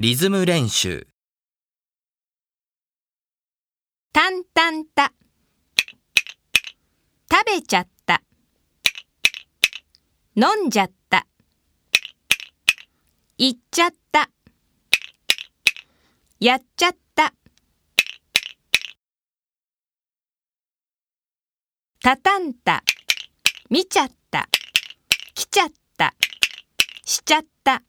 リズム練習。たんたんた。食べちゃった。飲んじゃった。行っちゃった。やっちゃった。たたんた。見ちゃった。来ちゃった。しちゃった。